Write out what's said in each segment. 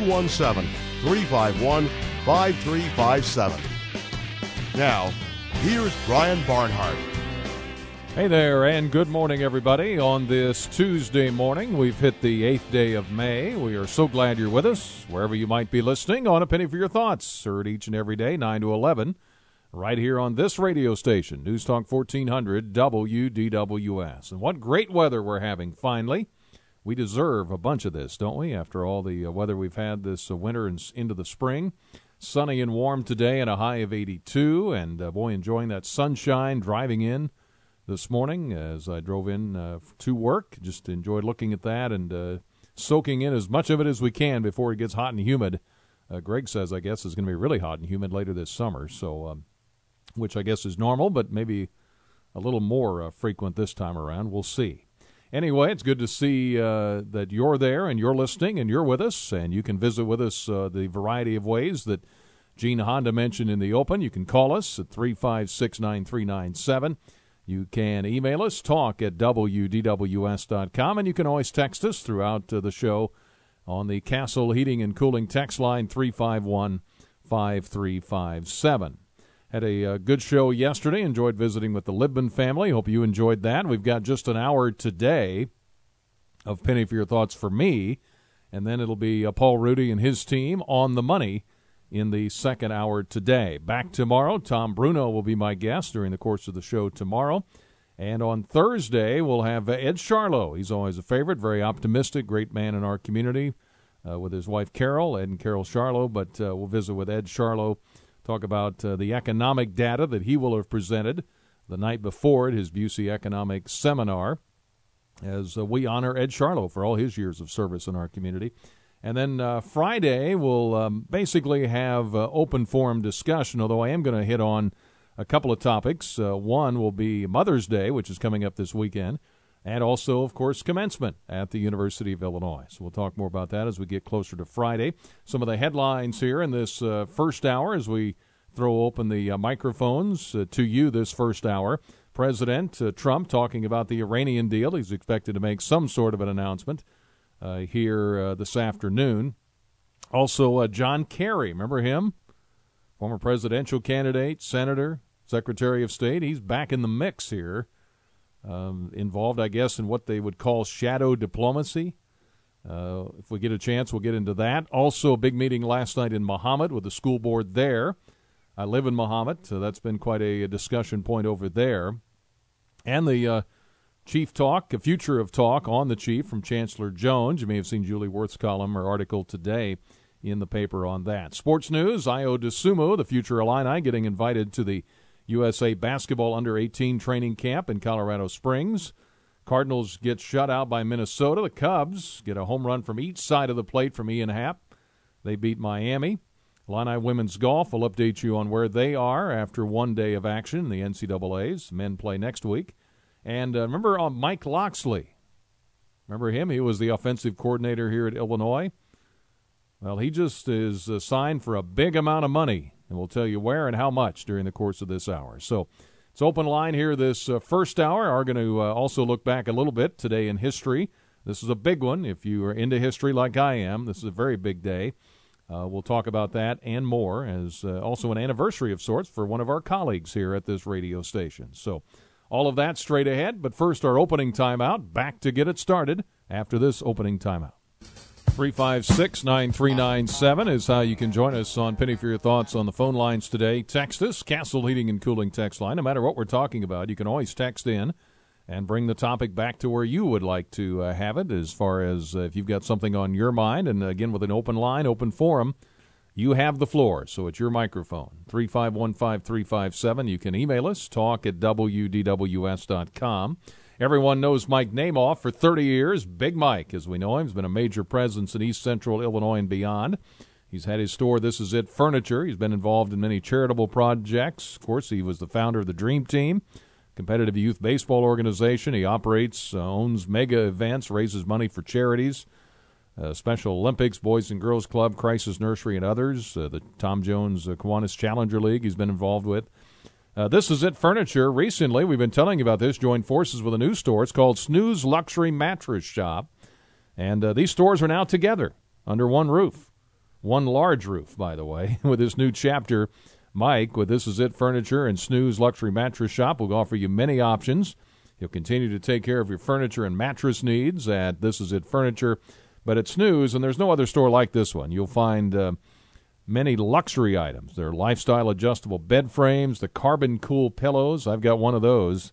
217 351 5357. Now, here's Brian Barnhart. Hey there, and good morning, everybody. On this Tuesday morning, we've hit the eighth day of May. We are so glad you're with us, wherever you might be listening, on A Penny for Your Thoughts, heard each and every day, 9 to 11, right here on this radio station, News Talk 1400 WDWS. And what great weather we're having, finally. We deserve a bunch of this, don't we, after all the uh, weather we've had this uh, winter and into the spring? Sunny and warm today and a high of 82, and uh, boy, enjoying that sunshine driving in this morning as I drove in uh, to work. Just enjoyed looking at that and soaking in as much of it as we can before it gets hot and humid. Greg says, I guess, is going to be really hot and humid later this summer, so um, which I guess is normal, but maybe a little more frequent this time around. We'll see. Anyway, it's good to see uh, that you're there and you're listening and you're with us, and you can visit with us uh, the variety of ways that Gene Honda mentioned in the open. You can call us at 356 9397. You can email us, talk at WDWS.com, and you can always text us throughout uh, the show on the Castle Heating and Cooling text line 351 5357. Had a uh, good show yesterday. Enjoyed visiting with the Libman family. Hope you enjoyed that. We've got just an hour today of Penny for Your Thoughts for me, and then it'll be uh, Paul Rudy and his team on the money in the second hour today. Back tomorrow. Tom Bruno will be my guest during the course of the show tomorrow. And on Thursday, we'll have Ed Charlo. He's always a favorite, very optimistic, great man in our community uh, with his wife Carol, Ed and Carol Charlo. But uh, we'll visit with Ed Charlo, talk about uh, the economic data that he will have presented the night before at his Busey Economic Seminar, as uh, we honor Ed Charlo for all his years of service in our community. And then uh, Friday, we'll um, basically have uh, open forum discussion, although I am going to hit on a couple of topics. Uh, one will be Mother's Day, which is coming up this weekend, and also, of course, commencement at the University of Illinois. So we'll talk more about that as we get closer to Friday. Some of the headlines here in this uh, first hour as we throw open the uh, microphones uh, to you this first hour. President Trump talking about the Iranian deal. He's expected to make some sort of an announcement uh, here uh, this afternoon. Also, uh, John Kerry, remember him? Former presidential candidate, senator, secretary of state. He's back in the mix here. Um, involved, I guess, in what they would call shadow diplomacy. Uh, if we get a chance, we'll get into that. Also, a big meeting last night in Mahomet with the school board there. I live in Mahomet, so that's been quite a, a discussion point over there. And the uh, Chief Talk, a future of talk on the Chief from Chancellor Jones. You may have seen Julie Wurth's column or article today in the paper on that. Sports news, Ayo Dosunmu, the future Illini, getting invited to the USA Basketball Under 18 training camp in Colorado Springs. Cardinals get shut out by Minnesota. The Cubs get a home run from each side of the plate from Ian Happ. They beat Miami. Illini women's golf will update you on where they are after one day of action the NCAA's. Men play next week. And uh, remember uh, Mike Locksley? Remember him? He was the offensive coordinator here at Illinois. Well, he just is signed for a big amount of money, and we'll tell you where and how much during the course of this hour. So it's open line here this uh, first hour. Are going to uh, also look back a little bit today in history. This is a big one. If you are into history like I am, this is a very big day. Uh, we'll talk about that and more as uh, also an anniversary of sorts for one of our colleagues here at this radio station. So all of that straight ahead, but first our opening timeout. Back to get it started after this opening timeout. 356 9397 is how you can join us on Penny for Your Thoughts on the phone lines today. Text us, Castle Heating and Cooling text line. No matter what we're talking about, you can always text in and bring the topic back to where you would like to uh, have it as far as uh, if you've got something on your mind. And again, with an open line, open forum, you have the floor, so it's your microphone. 3515357. You can email us, talk at WDWS.com. Everyone knows Mike Namoff for 30 years. Big Mike, as we know him, has been a major presence in East Central Illinois and beyond. He's had his store, This Is It Furniture. He's been involved in many charitable projects. Of course, he was the founder of the Dream Team, competitive youth baseball organization. He operates, uh, owns mega events, raises money for charities, uh, Special Olympics, Boys and Girls Club, Crisis Nursery, and others. Uh, the Tom Jones uh, Kiwanis Challenger League he's been involved with. Uh, this is it furniture. Recently, we've been telling you about this. Joined forces with a new store. It's called Snooze Luxury Mattress Shop. And uh, these stores are now together under one roof. One large roof, by the way, with this new chapter. Mike, with This Is It Furniture and Snooze Luxury Mattress Shop, will offer you many options. He'll continue to take care of your furniture and mattress needs at This Is It Furniture. But at Snooze, and there's no other store like this one, you'll find. Uh, many luxury items. There are lifestyle adjustable bed frames, the carbon cool pillows. I've got one of those.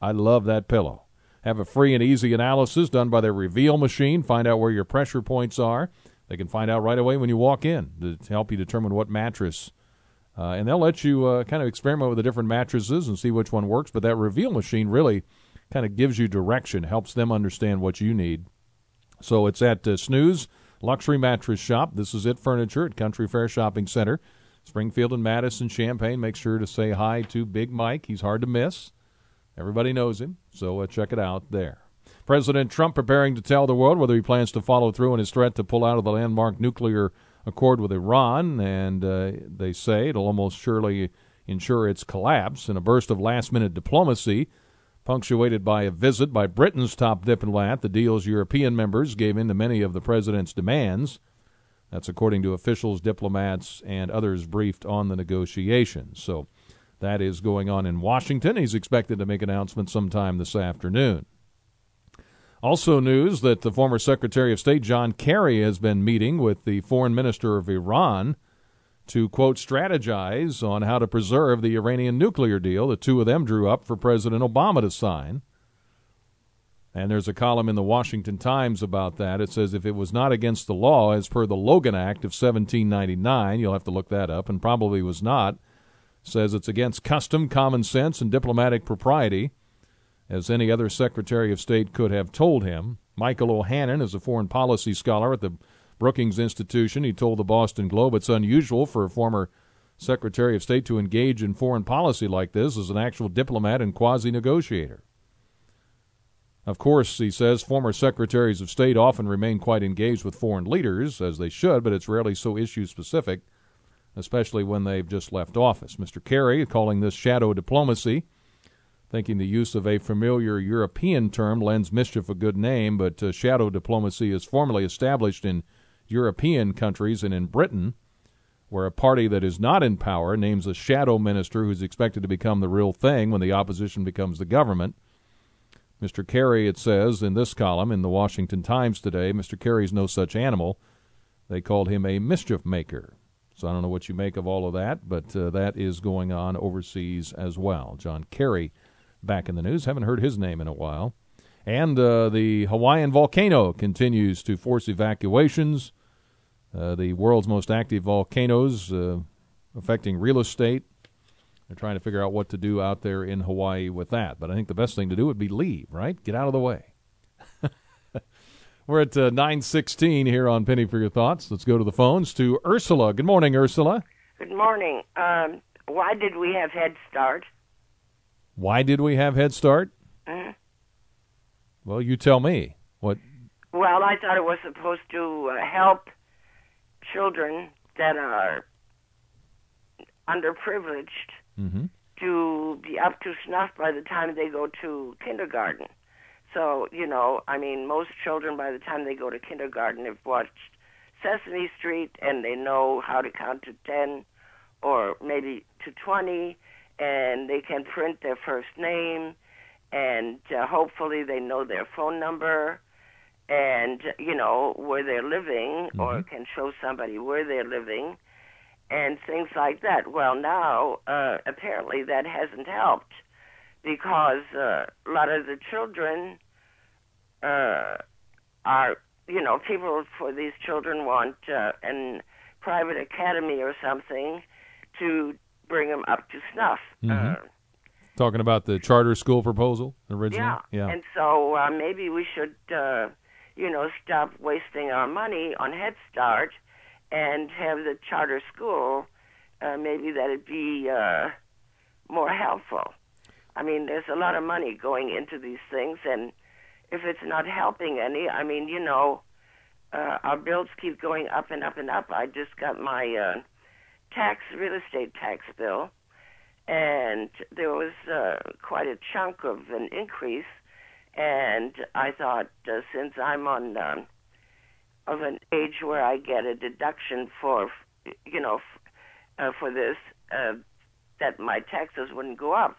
I love that pillow. Have a free and easy analysis done by their reveal machine. Find out where your pressure points are. They can find out right away when you walk in to help you determine what mattress. Uh, and they'll let you uh, kind of experiment with the different mattresses and see which one works. But that reveal machine really kind of gives you direction, helps them understand what you need. So it's at uh, Snooze Luxury Mattress Shop. This is it furniture at Country Fair Shopping Center. Springfield and Madison, Champaign. Make sure to say hi to Big Mike. He's hard to miss. Everybody knows him, so uh, check it out there. President Trump preparing to tell the world whether he plans to follow through on his threat to pull out of the landmark nuclear accord with Iran, and uh, they say it'll almost surely ensure its collapse in a burst of last minute diplomacy punctuated by a visit by Britain's top diplomat. The deal's European members gave in to many of the president's demands. That's according to officials, diplomats, and others briefed on the negotiations. So that is going on in Washington. He's expected to make announcements sometime this afternoon. Also, news that the former Secretary of State John Kerry has been meeting with the foreign minister of Iran to, quote, strategize on how to preserve the Iranian nuclear deal the two of them drew up for President Obama to sign. And there's a column in the Washington Times about that. It says if it was not against the law, as per the Logan Act of 1799, you'll have to look that up, and probably was not, says it's against custom, common sense, and diplomatic propriety, as any other Secretary of State could have told him. Michael O'Hanlon is a foreign policy scholar at the Brookings Institution. He told the Boston Globe it's unusual for a former Secretary of State to engage in foreign policy like this as an actual diplomat and quasi negotiator. Of course, he says former secretaries of state often remain quite engaged with foreign leaders, as they should, but it's rarely so issue specific, especially when they've just left office. Mr. Kerry calling this shadow diplomacy, thinking the use of a familiar European term lends mischief a good name, but uh, shadow diplomacy is formally established in European countries and in Britain, where a party that is not in power names a shadow minister who's expected to become the real thing when the opposition becomes the government. Mr. Kerry, it says in this column in the Washington Times today, Mr. Kerry's no such animal. They called him a mischief maker. So I don't know what you make of all of that, but uh, that is going on overseas as well. John Kerry back in the news. Haven't heard his name in a while. And uh, the Hawaiian volcano continues to force evacuations. Uh, the world's most active volcanoes uh, affecting real estate. They're trying to figure out what to do out there in Hawaii with that. But I think the best thing to do would be leave, right? Get out of the way. We're at uh, 916 here on Penny for Your Thoughts. Let's go to the phones to Ursula. Good morning, Ursula. Good morning. Um, why did we have Head Start? Why did we have Head Start? Uh, Well, you tell me. What? well, I thought it was supposed to uh, help children that are underprivileged Mm-hmm. to be up to snuff by the time they go to kindergarten. So, you know, I mean, most children by the time they go to kindergarten have watched Sesame Street and they know how to count to 10 or maybe to 20 and they can print their first name and uh, hopefully they know their phone number and you know where they're living or can show somebody where they're living and things like that. Well, now uh, apparently that hasn't helped because uh, a lot of the children uh, are, you know, people for these children want uh, an private academy or something to bring them up to snuff. Mhm. Uh, Talking about the charter school proposal originally. Yeah. Yeah. And so uh, maybe we should, uh, you know, stop wasting our money on Head Start and have the charter school. Uh, maybe that'd be uh, more helpful. I mean, there's a lot of money going into these things, and if it's not helping any, I mean, you know, uh, our bills keep going up and up and up. I just got my uh, tax, real estate tax bill, and there was uh, quite a chunk of an increase. And I thought, uh, since I'm on um, of an age where I get a deduction for, you know, f- uh, for this, uh, that my taxes wouldn't go up.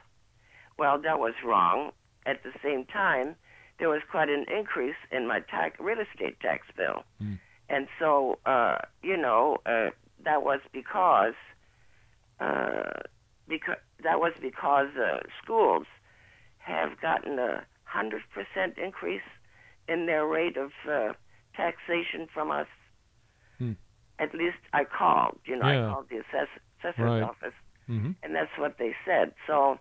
Well, that was wrong. At the same time, there was quite an increase in my tax, real estate tax bill, Mm. and so uh, you know uh, that was because uh, because that was because uh, schools have gotten a hundred percent increase in their rate of uh, taxation from us. Hmm. At least I called. You know, Yeah. I called the assess- assessor's Right. office hmm and that's what they said. So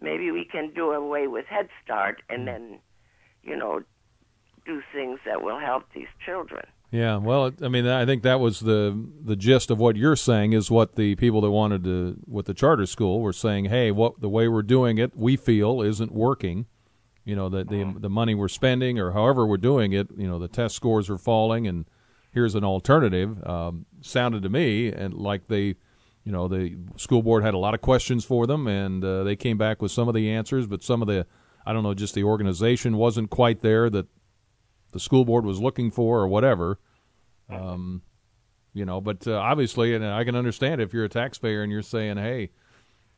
maybe we can do away with Head Start and then, you know, do things that will help these children. Yeah, well, I mean, I think that was the the gist of what you're saying is what the people that wanted to with the charter school were saying. Hey, what the way we're doing it, we feel isn't working. You know, that the the money we're spending or however we're doing it, you know, the test scores are falling, and here's an alternative. Um, sounded to me and like they, you know, the school board had a lot of questions for them, and uh, they came back with some of the answers, but some of the, I don't know, just the organization wasn't quite there that the school board was looking for or whatever. Um, you know, but uh, obviously, and I can understand if you're a taxpayer and you're saying, hey,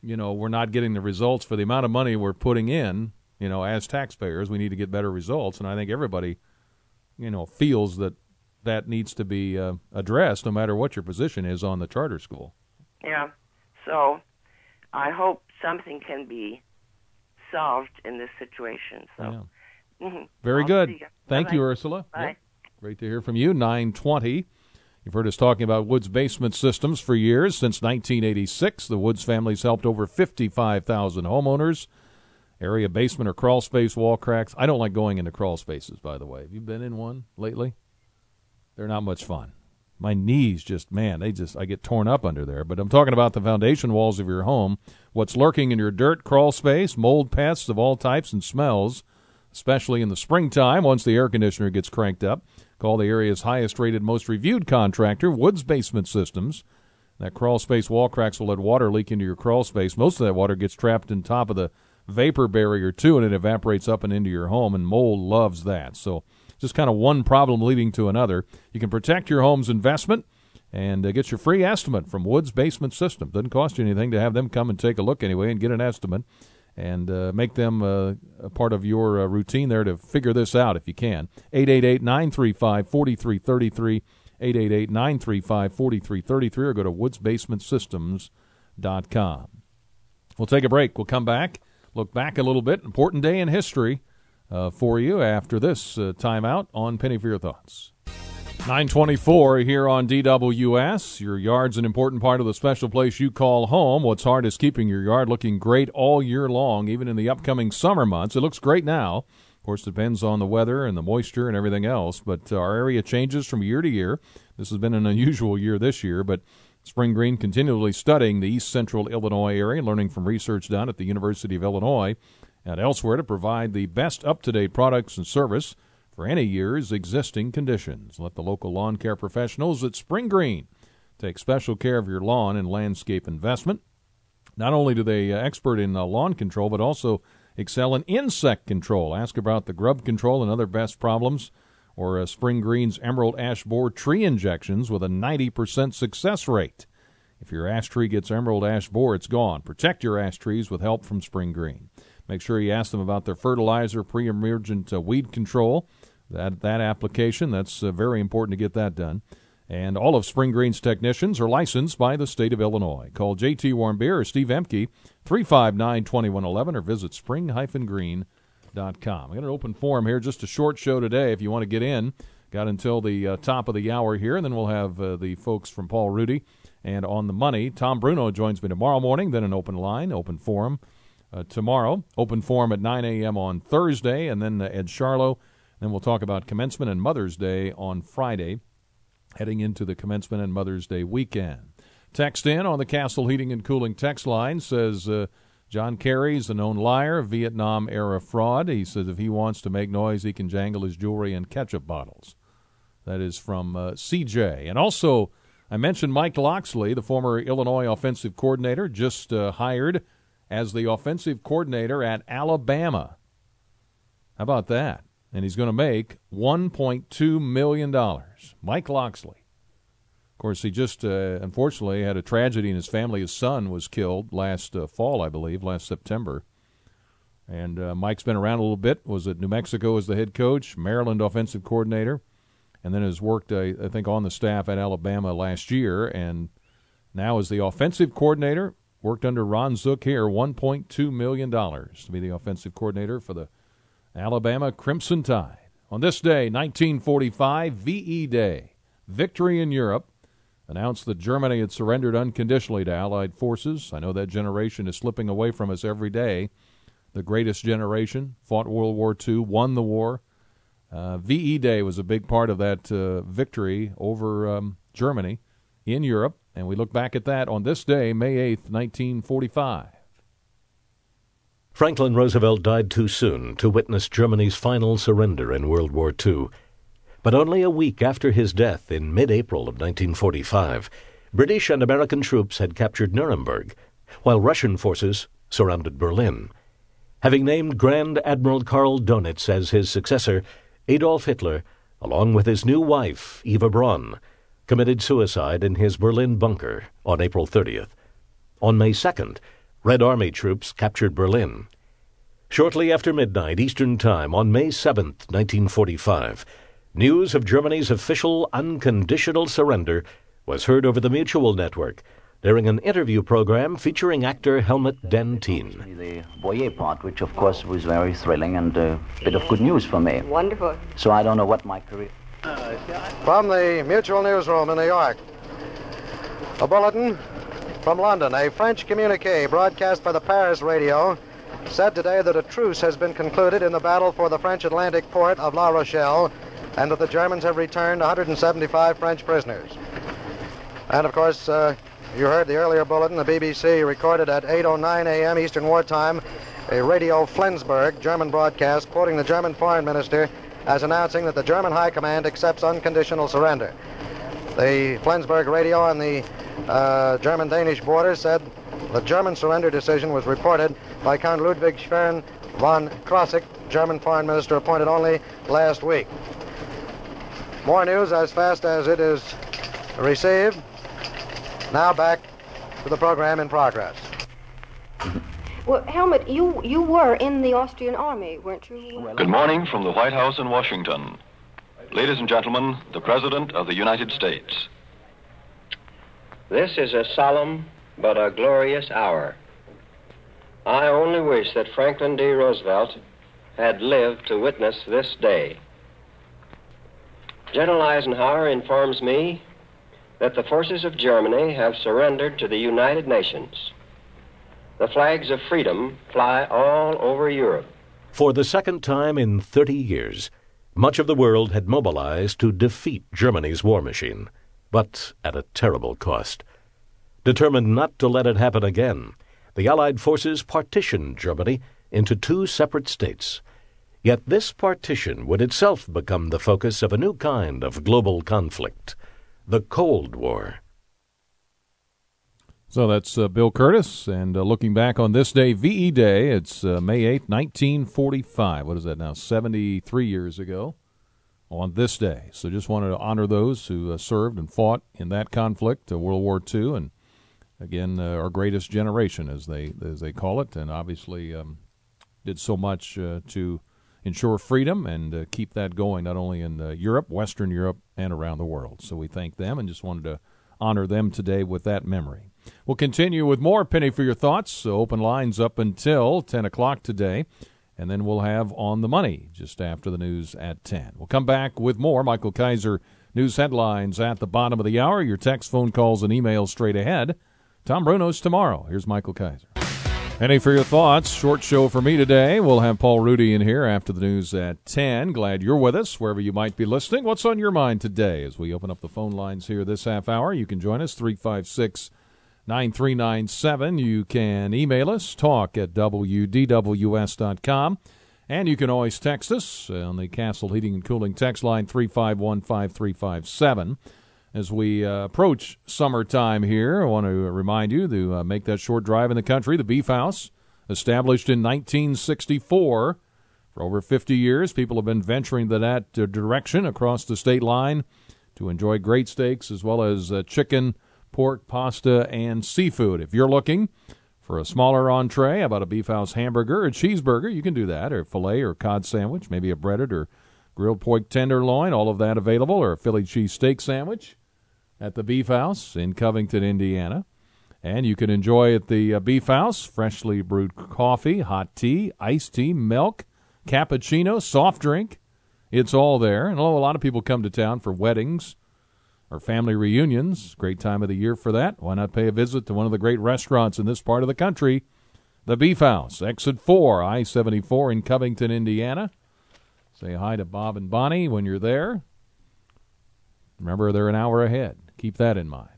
you know, we're not getting the results for the amount of money we're putting in. You know, as taxpayers, we need to get better results, and I think everybody, you know, feels that that needs to be uh, addressed, no matter what your position is on the charter school. Yeah. So I hope something can be solved in this situation. So Yeah. mhm. Very I'll good. ya. Thank you, Bye-bye. Ursula. Bye. Yep. Great to hear from you. 920. You've heard us talking about Woods basement systems for years. Since 1986, the Woods family's helped over 55,000 homeowners. Area basement or crawl space wall cracks. I don't like going into crawl spaces, by the way. Have you been in one lately? They're not much fun. My knees just, man, they just, I get torn up under there. But I'm talking about the foundation walls of your home. What's lurking in your dirt, crawl space, mold pests of all types and smells especially in the springtime once the air conditioner gets cranked up. Call the area's highest rated, most reviewed contractor, Woods Basement Systems. That crawl space wall cracks will let water leak into your crawl space. Most of that water gets trapped in top of the vapor barrier too, and it evaporates up and into your home. And mold loves that. So just kind of one problem leading to another. You can protect your home's investment and uh, get your free estimate from Woods Basement System. Doesn't cost you anything to have them come and take a look anyway and get an estimate and uh, make them uh, a part of your uh, routine there to figure this out if you can. 888 935 4333. 888 935 4333 or go to woodsbasementsystems.com. We'll take a break. We'll come back, look back a little bit. Important day in history uh, for you after this uh, timeout on Penny for Your Thoughts. 924 here on DWS. Your yard's an important part of the special place you call home. What's hard is keeping your yard looking great all year long, even in the upcoming summer months. It looks great now. Of course, it depends on the weather and the moisture and everything else, but our area changes from year to year. This has been an unusual year this year, but Spring Green continually studying the east central Illinois area, learning from research done at the University of Illinois and elsewhere to provide the best up to date products and service for any year's existing conditions. Let the local lawn care professionals at Spring Green take special care of your lawn and landscape investment. Not only do they uh, expert in uh, lawn control, but also excel in insect control. Ask about the grub control and other best problems, or uh, Spring Green's Emerald Ash Borer tree injections with a 90% success rate. If your ash tree gets emerald ash borer, it's gone. Protect your ash trees with help from Spring Green. Make sure you ask them about their fertilizer, pre-emergent uh, weed control. That that application, that's uh, very important to get that done. And all of Spring Green's technicians are licensed by the state of Illinois. Call JT Warmbier or Steve Emke, 359-2111, or visit spring-green.com. I got an open forum here, just a short show today if you want to get in. Got until the uh, top of the hour here, and then we'll have uh, the folks from Paul Rudy and On the Money. Tom Bruno joins me tomorrow morning, then an open line, open forum uh, tomorrow. Open forum at 9 a.m. on Thursday, and then uh, Ed Charlo. Then we'll talk about commencement and Mother's Day on Friday, heading into the commencement and Mother's Day weekend. Text in on the Castle Heating and Cooling text line says John Kerry's a known liar, Vietnam era fraud. He says if he wants to make noise, he can jangle his jewelry and ketchup bottles. That is from uh, CJ. And also, I mentioned Mike Locksley, the former Illinois offensive coordinator, just uh, hired as the offensive coordinator at Alabama. How about that? And he's going to make $1.2 million. Mike Locksley. Of course, he just uh, unfortunately had a tragedy in his family. His son was killed last uh, fall, I believe, last September. And uh, Mike's been around a little bit. Was at New Mexico as the head coach, Maryland offensive coordinator and then has worked, uh, I think, on the staff at Alabama last year, and now is the offensive coordinator. Worked under Ron Zook here, $1.2 million to be the offensive coordinator for the Alabama Crimson Tide. On this day, 1945, VE Day, victory in Europe, announced that Germany had surrendered unconditionally to Allied forces. I know that generation is slipping away from us every day. The greatest generation fought World War II, won the war, uh, VE Day was a big part of that uh, victory over um, Germany in Europe, and we look back at that on this day, May 8th, 1945. Franklin Roosevelt died too soon to witness Germany's final surrender in World War II. But only a week after his death in mid April of 1945, British and American troops had captured Nuremberg, while Russian forces surrounded Berlin. Having named Grand Admiral Karl Donitz as his successor, Adolf Hitler, along with his new wife, Eva Braun, committed suicide in his Berlin bunker on April 30th. On May 2nd, Red Army troops captured Berlin. Shortly after midnight Eastern Time on May 7th, 1945, news of Germany's official unconditional surrender was heard over the Mutual Network during an interview program featuring actor Helmut Dantine. The Boyer part, which of course was very thrilling and a bit of good news for me. Wonderful. So I don't know what my career. From the Mutual Newsroom in New York, a bulletin from London. A French communique broadcast by the Paris radio said today that a truce has been concluded in the battle for the French Atlantic port of La Rochelle and that the Germans have returned 175 French prisoners. And of course, uh, you heard the earlier bulletin. The BBC recorded at 8.09 a.m. Eastern Wartime a Radio Flensburg German broadcast quoting the German foreign minister as announcing that the German High Command accepts unconditional surrender. The Flensburg radio on the uh, German-Danish border said the German surrender decision was reported by Count Ludwig Schwerin von Krosigk, German foreign minister appointed only last week. More news as fast as it is received. Now back to the program in progress. Well, Helmut, you you were in the Austrian army, weren't you? Good morning from the White House in Washington. Ladies and gentlemen, the President of the United States. This is a solemn but a glorious hour. I only wish that Franklin D. Roosevelt had lived to witness this day. General Eisenhower informs me that the forces of Germany have surrendered to the United Nations. The flags of freedom fly all over Europe. For the second time in 30 years, much of the world had mobilized to defeat Germany's war machine, but at a terrible cost. Determined not to let it happen again, the Allied forces partitioned Germany into two separate states. Yet this partition would itself become the focus of a new kind of global conflict the Cold War. So that's uh, Bill Kurtis, and uh, looking back on this day, VE Day, it's uh, May 8th, 1945. What is that now? 73 years ago on this day. So just wanted to honor those who uh, served and fought in that conflict, uh, World War II, and again, uh, our greatest generation, as they as they call it, and obviously um, did so much to ensure freedom and uh, keep that going not only in uh, Europe, Western Europe, and around the world. So we thank them and just wanted to honor them today with that memory. We'll continue with more Penny for Your Thoughts. So open lines up until 10 o'clock today, and then we'll have On the Money just after the news at 10. We'll come back with more Michael Kaiser news headlines at the bottom of the hour. Your text, phone calls, and emails straight ahead. Tom Bruno's tomorrow. Here's Michael Kaiser. Any for your thoughts? Short show for me today. We'll have Paul Rudy in here after the news at 10. Glad you're with us wherever you might be listening. What's on your mind today as we open up the phone lines here this half hour? You can join us 356 9397. You can email us talk at wdws.com. And you can always text us on the Castle Heating and Cooling text line 3515357. As we uh, approach summertime here, I want to remind you to uh, make that short drive in the country. The Beef House, established in 1964. For over 50 years, people have been venturing to that uh, direction across the state line to enjoy great steaks as well as uh, chicken, pork, pasta, and seafood. If you're looking for a smaller entree, about a Beef House hamburger, a cheeseburger, you can do that, or filet or cod sandwich, maybe a breaded or grilled pork tenderloin, all of that available, or a Philly cheese steak sandwich at the Beef House in Covington, Indiana. And you can enjoy at the uh, Beef House freshly brewed coffee, hot tea, iced tea, milk, cappuccino, soft drink. It's all there. And oh, a lot of people come to town for weddings or family reunions. Great time of the year for that. Why not pay a visit to one of the great restaurants in this part of the country? The Beef House, exit 4, I 74 in Covington, Indiana. Say hi to Bob and Bonnie when you're there. Remember, they're an hour ahead. Keep that in mind.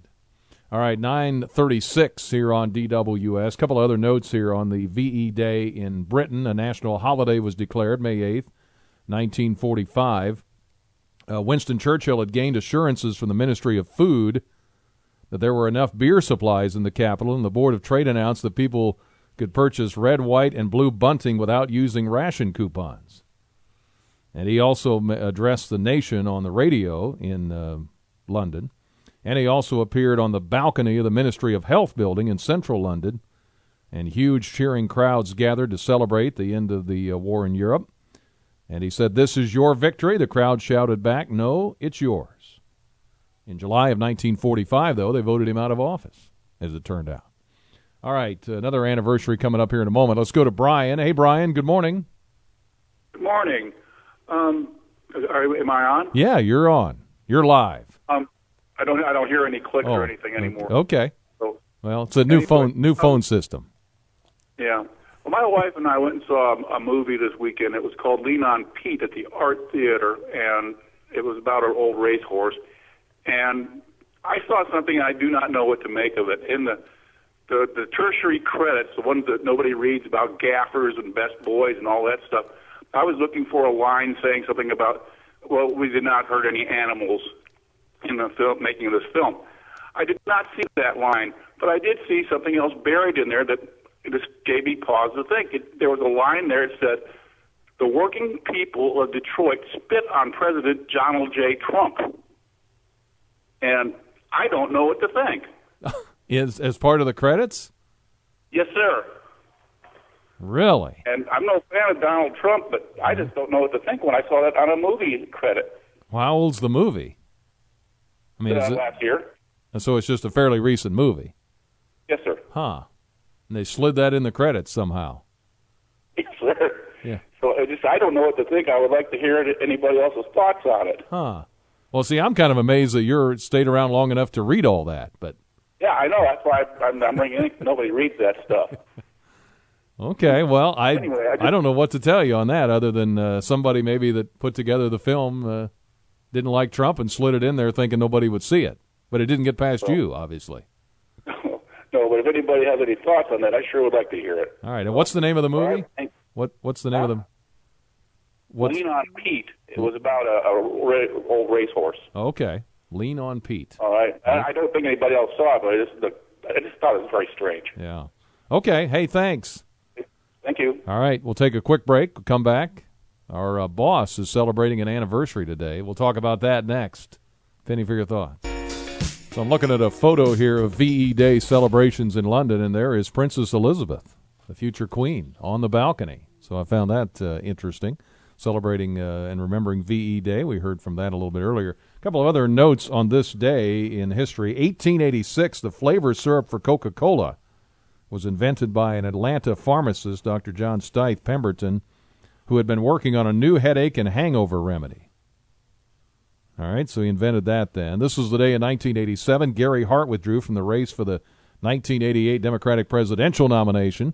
All right, 936 here on DWS. A couple other notes here on the VE Day in Britain. A national holiday was declared May 8th, 1945. Uh, Winston Churchill had gained assurances from the Ministry of Food that there were enough beer supplies in the capital, and the Board of Trade announced that people could purchase red, white, and blue bunting without using ration coupons. And he also addressed the nation on the radio in uh, London. And he also appeared on the balcony of the Ministry of Health building in central London. And huge cheering crowds gathered to celebrate the end of the uh, war in Europe. And he said, This is your victory. The crowd shouted back, No, it's yours. In July of 1945, though, they voted him out of office, as it turned out. All right, another anniversary coming up here in a moment. Let's go to Brian. Hey, Brian, good morning. Good morning. Um, are, am I on? Yeah, you're on. You're live. Um, I don't I don't hear any clicks oh, or anything anymore. Okay. So, well, it's a new phone new phone system. Yeah. Well, my wife and I went and saw a, a movie this weekend. It was called Lean on Pete at the Art Theater, and it was about an old racehorse. And I saw something I do not know what to make of it. In the the, the tertiary credits, the ones that nobody reads about gaffers and best boys and all that stuff, I was looking for a line saying something about, well, we did not hurt any animals in the film, making of this film. I did not see that line, but I did see something else buried in there that just gave me pause to think. It, there was a line there that said, "The working people of Detroit spit on President Donald J. Trump," and I don't know what to think. Is as part of the credits? Yes, sir. Really? And I'm no fan of Donald Trump, but I just don't know what to think when I saw that on a movie credit. Well, how old's the movie? I mean, uh, last year. And so it's just a fairly recent movie. Yes, sir. Huh. And they slid that in the credits somehow. Yes, sir. Yeah. So I just I don't know what to think. I would like to hear anybody else's thoughts on it. Huh. Well, see, I'm kind of amazed that you're stayed around long enough to read all that, but. Yeah, I know. That's why I'm, I'm ringing. Nobody reads that stuff. Okay, well, I anyway, I, just, I, don't know what to tell you on that, other than uh, somebody maybe that put together the film uh, didn't like Trump and slid it in there thinking nobody would see it. But it didn't get past you, obviously. No, but if anybody has any thoughts on that, I sure would like to hear it. All right. And what's the name of the movie? Right. What What's the name of the? Ah. What's... Lean on Pete. It was about a, a old racehorse. Okay. Lean on Pete. All right. I, I don't think anybody else saw it, but I just, the, I just thought it was very strange. Yeah. Okay. Hey, thanks. Thank you. All right. We'll take a quick break. We'll come back. Our uh, boss is celebrating an anniversary today. We'll talk about that next. Penny for your thoughts. So I'm looking at a photo here of VE Day celebrations in London, and there is Princess Elizabeth, the future queen, on the balcony. So I found that uh, interesting, celebrating uh, and remembering VE Day. We heard from that a little bit earlier. A couple of other notes on this day in history. 1886, the flavor syrup for Coca-Cola was invented by an Atlanta pharmacist, Dr. John Stith Pemberton who had been working on a new headache and hangover remedy. All right, so he invented that then. This was the day in 1987 Gary Hart withdrew from the race for the 1988 Democratic presidential nomination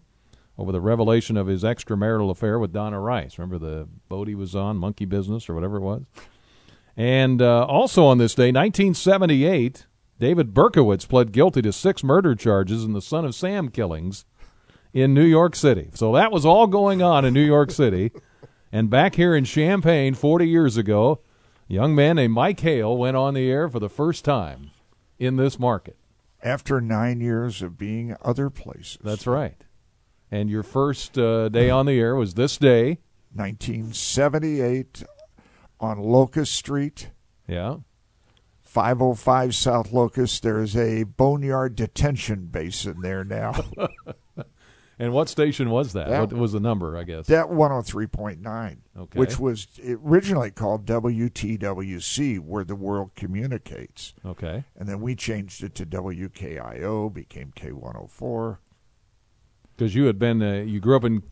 over the revelation of his extramarital affair with Donna Rice. Remember the boat he was on, Monkey Business or whatever it was? And uh, also on this day, 1978, David Berkowitz pled guilty to six murder charges in the Son of Sam killings in New York City. So that was all going on in New York City. and back here in Champaign 40 years ago, a young man named Mike Hale went on the air for the first time in this market. After nine years of being other places. That's right. And your first uh, day on the air was this day, 1978, on Locust Street. Yeah. 505 South Locust. There's a boneyard detention basin there now. and what station was that? That- what was the number, I guess? That 103.9, Okay. which was originally called WTWC, where the world communicates. Okay. And then we changed it to WKIO, became K104. Because you had been, uh, you grew up in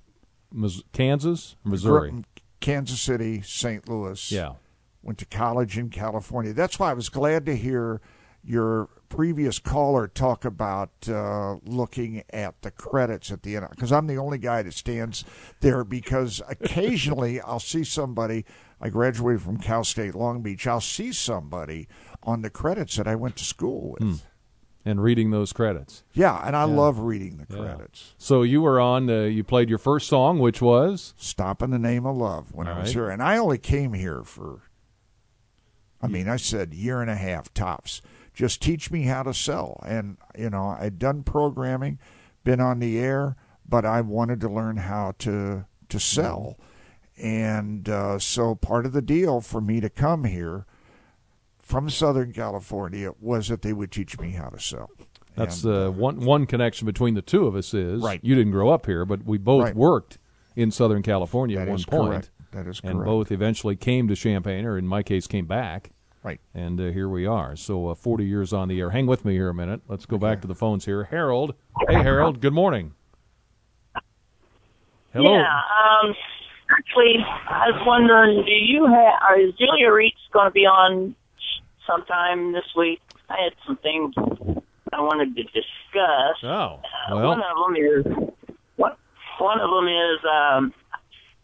Kansas, Missouri. in Kansas City, St. Louis. Yeah. Went to college in California. That's why I was glad to hear your previous caller talk about uh, looking at the credits at the end. Because I'm the only guy that stands there because occasionally I'll see somebody. I graduated from Cal State Long Beach. I'll see somebody on the credits that I went to school with. Hmm. And reading those credits. Yeah, and I Yeah. love reading the Yeah. credits. So you were on, uh, you played your first song, which was? Stop in the Name of Love when All I was right. here. And I only came here for, I mean, I said year and a half tops. Just teach me how to sell. And, you know, I'd done programming, been on the air, but I wanted to learn how to, to sell. And uh, so part of the deal for me to come here from Southern California was that they would teach me how to sell. That's And, uh, one one connection between the two of us is Right. you didn't grow up here, but we both Right. worked in Southern California at one is point. correct. That is correct. And both eventually came to Champaign, or in my case, came back. Right. And uh, here we are. So uh, 40 years on the air. Hang with me here a minute. Let's go back to the phones here. Harold. Hey, Harold. Good morning. Hello. Yeah. Um, actually, I was wondering, do you have? Is Julia Rietz going to be on sometime this week? I had some things I wanted to discuss. Oh. Uh, Well, one of them is one. One of them is um,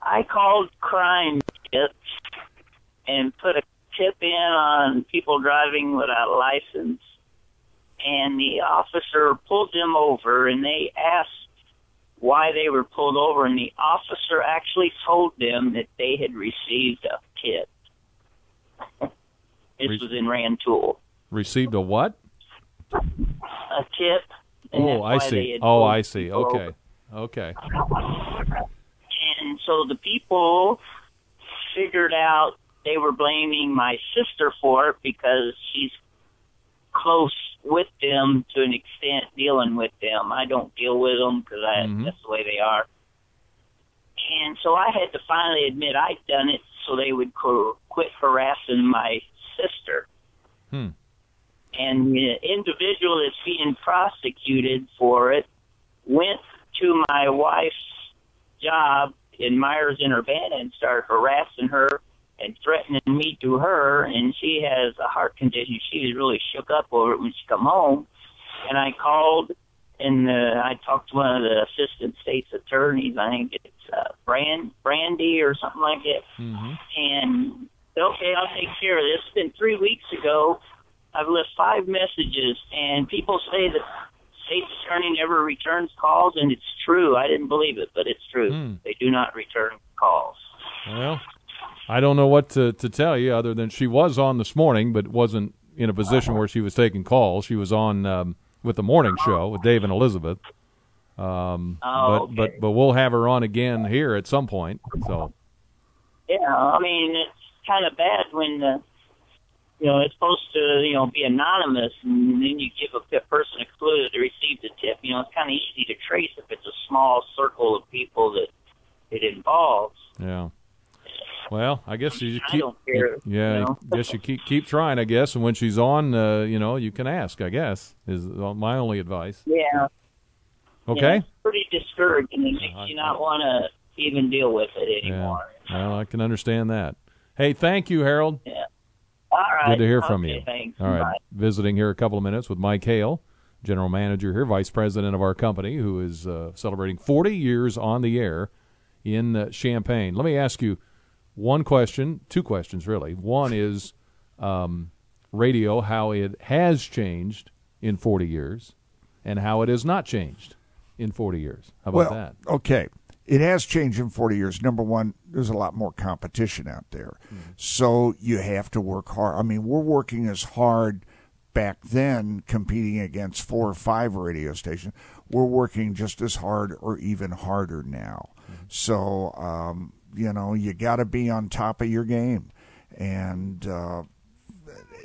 I called crime tips and put a tip in on people driving without a license, and the officer pulled them over, and they asked why they were pulled over, and the officer actually told them that they had received a tip. this Re- was in Rantoul. received a what? A tip. Oh, I see. Oh, I see. people over. Okay. Okay. And so the people figured out they were blaming my sister for it because she's close with them to an extent dealing with them. I don't deal with them because I Mhm. that's the way they are. And so I had to finally admit I'd done it so they would co- quit harassing my sister. Hmm. And the individual that's being prosecuted for it went to my wife's job in Meijers in Urbana and started harassing her and threatening me to her and she has a heart condition. She was really shook up over it when she come home. And I called and uh, I talked to one of the assistant state's attorneys. I think it's uh, Brand Brandy or something like that. Mm-hmm. And okay, I'll take care of this. It's been three weeks ago. I've left five messages, and people say that state's attorney never returns calls, and it's true. I didn't believe it, but it's true. Hmm. They do not return calls. Well, I don't know what to, to tell you other than she was on this morning, but wasn't in a position where she was taking calls. She was on um, with the morning show with Dave and Elizabeth. Um, Oh, but, but but we'll have her on again here at some point. So Yeah, I mean it's kind of bad when uh, you know it's supposed to you know be anonymous, and then you give a person a clue that they received a tip. You know, it's kind of easy to trace if it's a small circle of people that it involves. yeah. Well, I guess you keep don't care, yeah. you know. I guess you keep keep trying. I guess, and when she's on, uh, you know, you can ask. I guess is my only advice. Yeah. Okay. Yeah, it's pretty discouraging. It makes you not want to even deal with it anymore. Yeah. Well, I can understand that. Hey, thank you, Harold. Yeah. All right. Good to hear from you. Thanks. All right. Bye. Visiting here a couple of minutes with Mike Hale, general manager here, vice president of our company, who is uh, celebrating 40 years on the air in uh, Champaign. Let me ask you one question, two questions really. One is um, radio, how it has changed in 40 years, and how it has not changed in 40 years. How about well, that? Okay. It has changed in 40 years. Number one, there's a lot more competition out there. Mm-hmm. So you have to work hard. I mean, we're working as hard back then competing against four or five radio stations. We're working just as hard or even harder now. Mm-hmm. So, um, you know, you got to be on top of your game. And uh,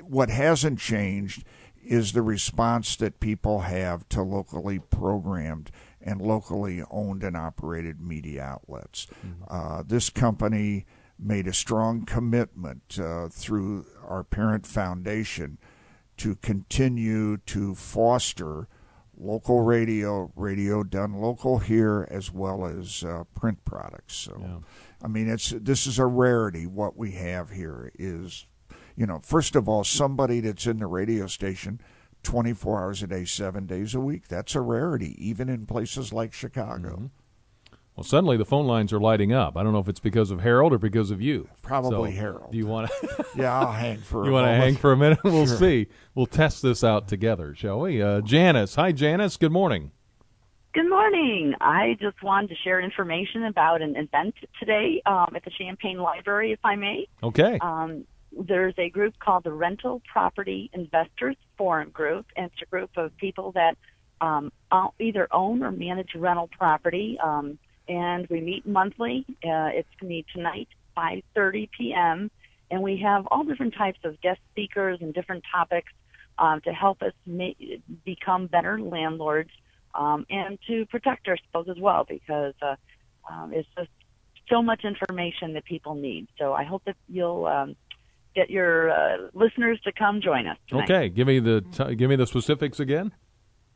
what hasn't changed is the response that people have to locally programmed and locally owned and operated media outlets. Mm-hmm. Uh, this company made a strong commitment uh, through our parent foundation to continue to foster local radio, radio done local here, as well as uh, print products. So, yeah. I mean, it's this is a rarity. What we have here is, you know, first of all, somebody that's in the radio station 24 hours a day, seven days a week. That's a rarity, even in places like Chicago. Mm-hmm. Well, suddenly the phone lines are lighting up. I don't know if it's because of Harold or because of you. Probably so, Harold. Do you want to? yeah, I'll hang for. you want to hang for a minute? We'll sure. see. We'll test this out together, shall we? Uh, Janice, hi, Janice. Good morning. Good morning. I just wanted to share information about an event today um, at the Champaign Library, if I may. Okay. Um, there's a group called the Rental Property Investors Forum Group, and it's a group of people that um, either own or manage rental property. Um, and we meet monthly. Uh, it's going to be tonight, 5:30 p.m. And we have all different types of guest speakers and different topics um, to help us ma- become better landlords um, and to protect ourselves as well, because uh, um, it's just so much information that people need. So I hope that you'll um, get your uh, listeners to come join us. Tonight. Okay, give me the t- give me the specifics again.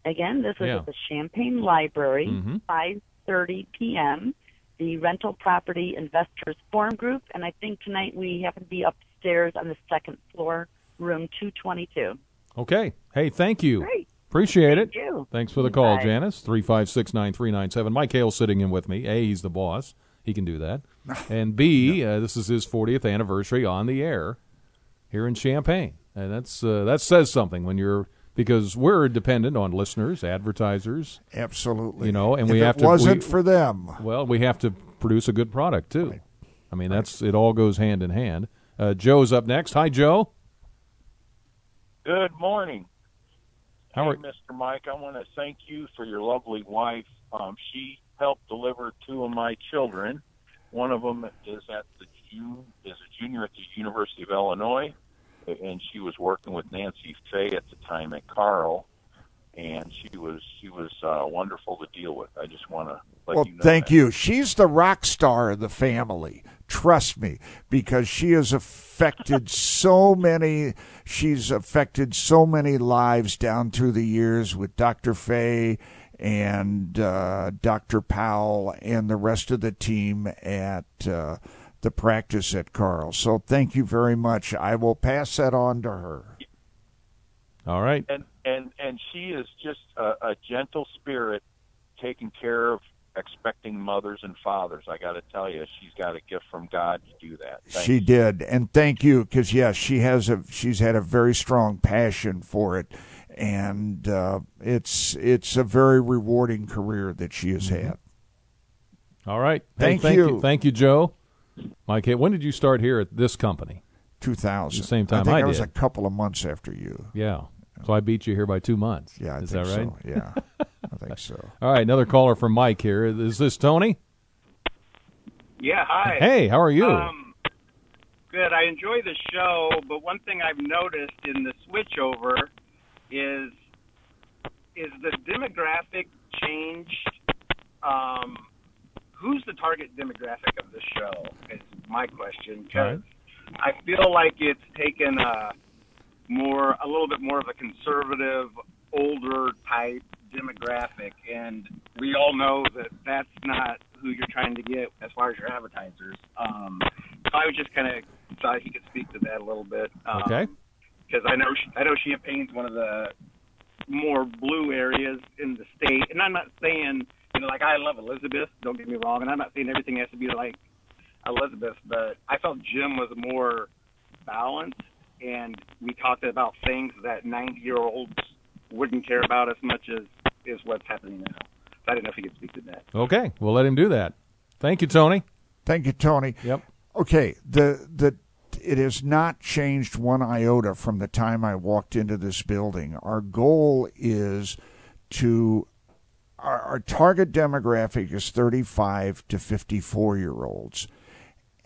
Again, this is yeah. at the Champaign Library, mm-hmm. 5:30 p.m. The Rental Property Investors Forum Group, and I think tonight we happen to be upstairs on the second floor, room 222. Okay. Hey, thank you. Great. Appreciate Thank it. You. Thanks for the call, Bye. Janice. Three five six nine three nine seven. Mike Haile's sitting in with me. A, he's the boss. He can do that. And B, no. uh, this is his 40th anniversary on the air here in Champaign, and that's uh, that says something when you're because we're dependent on listeners, advertisers. Absolutely, you know, and if we have to. Wasn't we, for them. Well, we have to produce a good product too. Right. I mean, that's it. All goes hand in hand. Uh, Joe's up next. Hi, Joe. Good morning. How are hey, Mr. Mike? I want to thank you for your lovely wife. Um, she helped deliver two of my children. One of them is at the June is a junior at the University of Illinois, and she was working with Nancy Fay at the time at Carle, and she was she was uh, wonderful to deal with. I just want to let well, you know. thank that. you. She's the rock star of the family. Trust me, because she has affected so many. She's affected so many lives down through the years with Dr. Fay and uh, Dr. Powell and the rest of the team at. Uh, the practice at Carle. So thank you very much. I will pass that on to her. All right. And and and she is just a, a gentle spirit, taking care of expecting mothers and fathers. I got to tell you, she's got a gift from God to do that. Thank she you. did, and thank you because yes, she has a she's had a very strong passion for it, and uh, it's it's a very rewarding career that she has Mm-hmm. had. All right. Thank hey, thank you. you. Thank you, Joe. Mike, when did you start here at this company? 2000. The same time I think I I was did. a couple of months after you. Yeah. So I beat you here by two months. Yeah, I is think that right? so. Yeah, I think so. All right, another caller from Mike here. Is this Tony? Yeah, hi. Hey, how are you? Um, good. I enjoy the show, but one thing I've noticed in the switchover is is the demographic changed. Um, who's the target demographic of the show? Is my question because I feel like it's taken a more, a little bit more of a conservative, older type demographic, and we all know that that's not who you're trying to get as far as your advertisers. Um, so I was just kind of thought he could speak to that a little bit. Um, Okay. Because I know I know Champaign's one of the more blue areas in the state. And I'm not saying, you know, like I love Elizabeth. Don't get me wrong, and I'm not saying everything has to be like Elizabeth, but I felt Jim was more balanced, and we talked about things that 90 year olds wouldn't care about as much as is what's happening now. So I didn't know if he could speak to that. Okay, we'll let him do that. Thank you, Tony. Thank you, Tony. Yep. Okay, the the it has not changed one iota from the time I walked into this building. Our goal is to our, our target demographic is 35 to 54 year olds,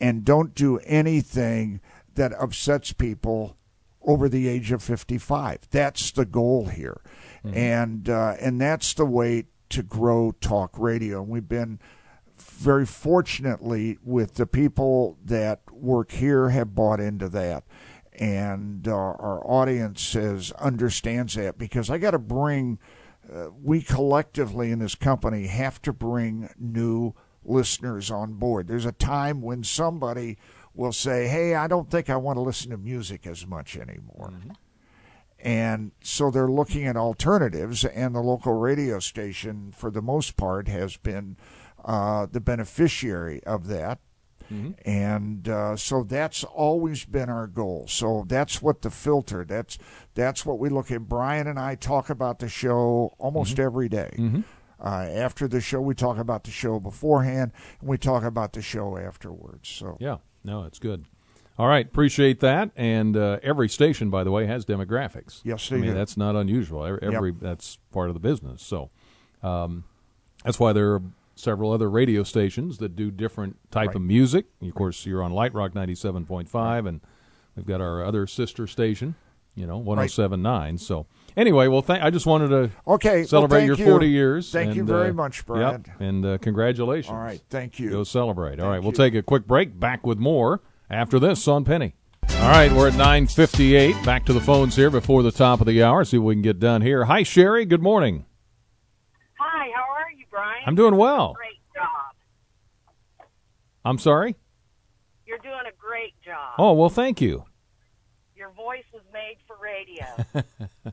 and don't do anything that upsets people over the age of 55. That's the goal here, and uh, and that's the way to grow talk radio. And we've been very fortunately with the people that work here have bought into that and uh, our audience has understands that because I got to bring uh, we collectively in this company have to bring new listeners on board. There's a time when somebody will say, "Hey, I don't think I want to listen to music as much anymore." And so they're looking at alternatives, and the local radio station, for the most part, has been uh, the beneficiary of that. And uh, so that's always been our goal. So that's what the filter. That's that's what we look at. Brian and I talk about the show almost every day. Uh, after the show, we talk about the show beforehand, and we talk about the show afterwards. So Yeah, no, it's good. All right, appreciate that. And uh, every station, by the way, has demographics. Yes, I they mean do. that's not unusual. Every, Yep. every that's part of the business. So um, that's why there are several other radio stations that do different type of music. Of course, you're on Light Rock ninety seven point five, and we've got our other sister station, you know, one oh seven nine. So anyway, well, th- I just wanted to Okay, celebrate thank your you. forty years. Thank you very uh, much, yep, Brad. and uh, congratulations. All right, thank you. Go celebrate. All Thank right, we'll take a quick break. Back with more after this on Penny. All right, we're at 9:58. Back to the phones here before the top of the hour. See what we can get done here. Hi, Sherry. Good morning. Hi, how are you, Brian? I'm doing well. Great job. I'm sorry. You're doing a great job. Oh well, thank you. Your voice was made for radio.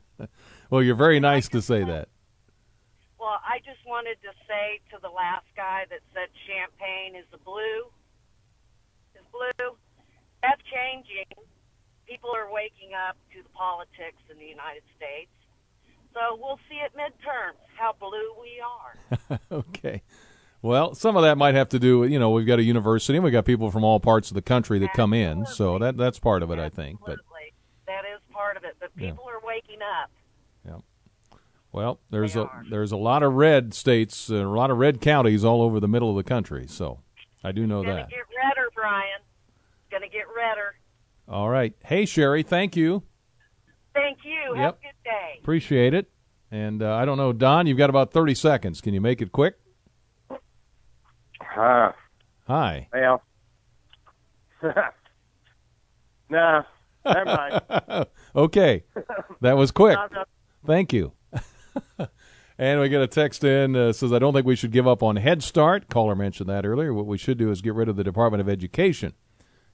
Well, you're very nice to say that. well, I just wanted to say to the last guy that said Champaign is the blue, is blue. That's changing. People are waking up to the politics in the United States. So we'll see at midterms how blue we are. okay. Well, some of that might have to do with you know we've got a university and we've got people from all parts of the country that come in, so that that's part of it, I think. But That is part of it. But Yeah. people are waking up. Well, there's a there's a lot of red states, uh, a lot of red counties all over the middle of the country, so I do know Gonna that. get redder, Brian. Gonna get redder. All right. Hey, Sherry, thank you. Thank you. Have a good day. Appreciate it. And uh, I don't know, Don, you've got about 30 seconds. Can you make it quick? Uh, Hi. well, no, never mind. okay. That was quick. Thank you. and we get a text in uh, says I don't think we should give up on Head Start. Caller mentioned that earlier. What we should do is get rid of the Department of Education.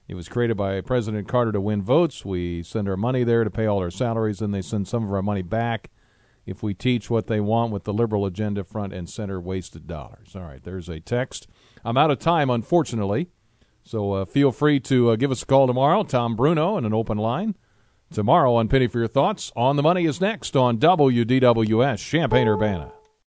It was created by President Carter to win votes. We send our money there to pay all our salaries, and they send some of our money back if we teach what they want with the liberal agenda front and center wasted dollars. All right, there's a text. I'm out of time, unfortunately. So uh, feel free to uh, give us a call tomorrow. Tom Bruno and an open line. Tomorrow on Penny for Your Thoughts. On the Money is next on WDWS Champaign Urbana.